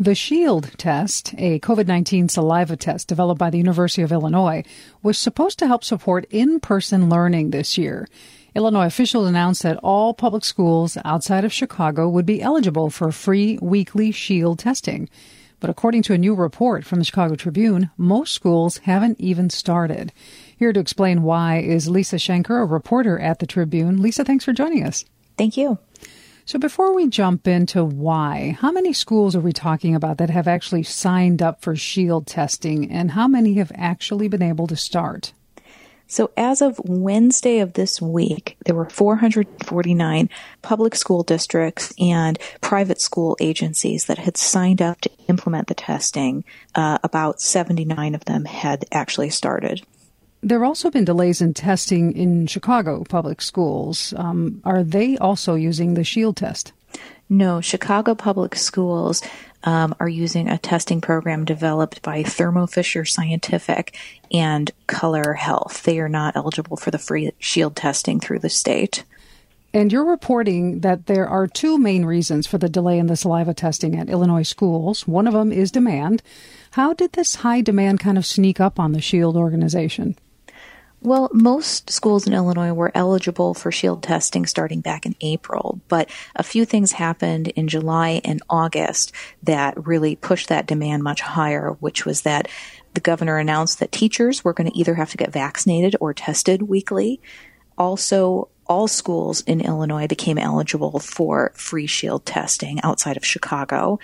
The SHIELD test, a COVID 19 saliva test developed by the University of Illinois, was supposed to help support in person learning this year. Illinois officials announced that all public schools outside of Chicago would be eligible for free weekly SHIELD testing. But according to a new report from the Chicago Tribune, most schools haven't even started. Here to explain why is Lisa Schencker, a reporter at the Tribune. Lisa, thanks for joining us. Thank you. So before we jump into why, how many schools are we talking about that have actually signed up for SHIELD testing and how many have actually been able to start? So as of Wednesday of this week, there were 449 public school districts and private school agencies that had signed up to implement the testing. Uh, about 79 of them had actually started. There have also been delays in testing in Chicago public schools. Um, are they also using the SHIELD test? No, Chicago public schools um, are using a testing program developed by Thermo Fisher Scientific and Color Health. They are not eligible for the free SHIELD testing through the state. And you're reporting that there are two main reasons for the delay in the saliva testing at Illinois schools. One of them is demand. How did this high demand kind of sneak up on the SHIELD organization? Well, most schools in Illinois were eligible for shield testing starting back in April, but a few things happened in July and August that really pushed that demand much higher, which was that the governor announced that teachers were going to either have to get vaccinated or tested weekly. Also, all schools in Illinois became eligible for free shield testing outside of Chicago.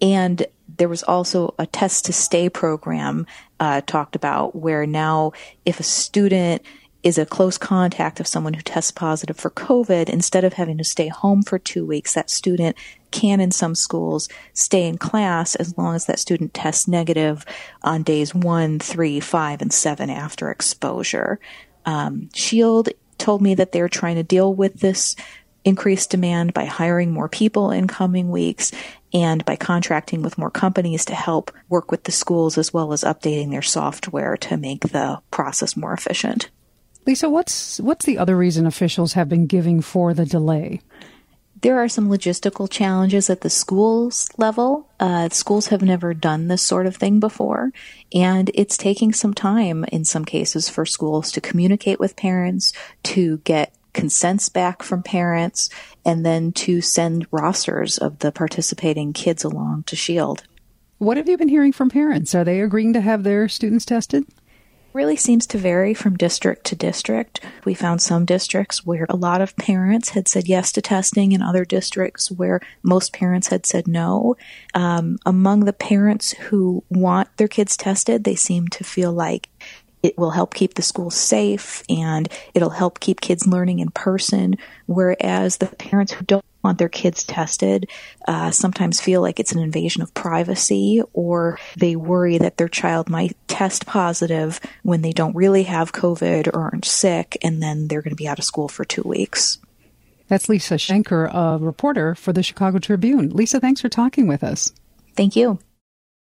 And there was also a test to stay program uh, talked about where now if a student is a close contact of someone who tests positive for COVID, instead of having to stay home for two weeks, that student can in some schools stay in class as long as that student tests negative on days one, three, five, and seven after exposure. Um, Shield told me that they're trying to deal with this increased demand by hiring more people in coming weeks and by contracting with more companies to help work with the schools as well as updating their software to make the process more efficient. Lisa, what's what's the other reason officials have been giving for the delay? There are some logistical challenges at the schools level. Uh, schools have never done this sort of thing before, and it's taking some time in some cases for schools to communicate with parents, to get consents back from parents, and then to send rosters of the participating kids along to Shield. What have you been hearing from parents? Are they agreeing to have their students tested? really seems to vary from district to district. We found some districts where a lot of parents had said yes to testing, and other districts where most parents had said no. Um, among the parents who want their kids tested, they seem to feel like it will help keep the school safe and it'll help keep kids learning in person. Whereas the parents who don't want their kids tested uh, sometimes feel like it's an invasion of privacy or they worry that their child might test positive when they don't really have COVID or aren't sick and then they're going to be out of school for two weeks. That's Lisa Schencker, a reporter for the Chicago Tribune. Lisa, thanks for talking with us. Thank you.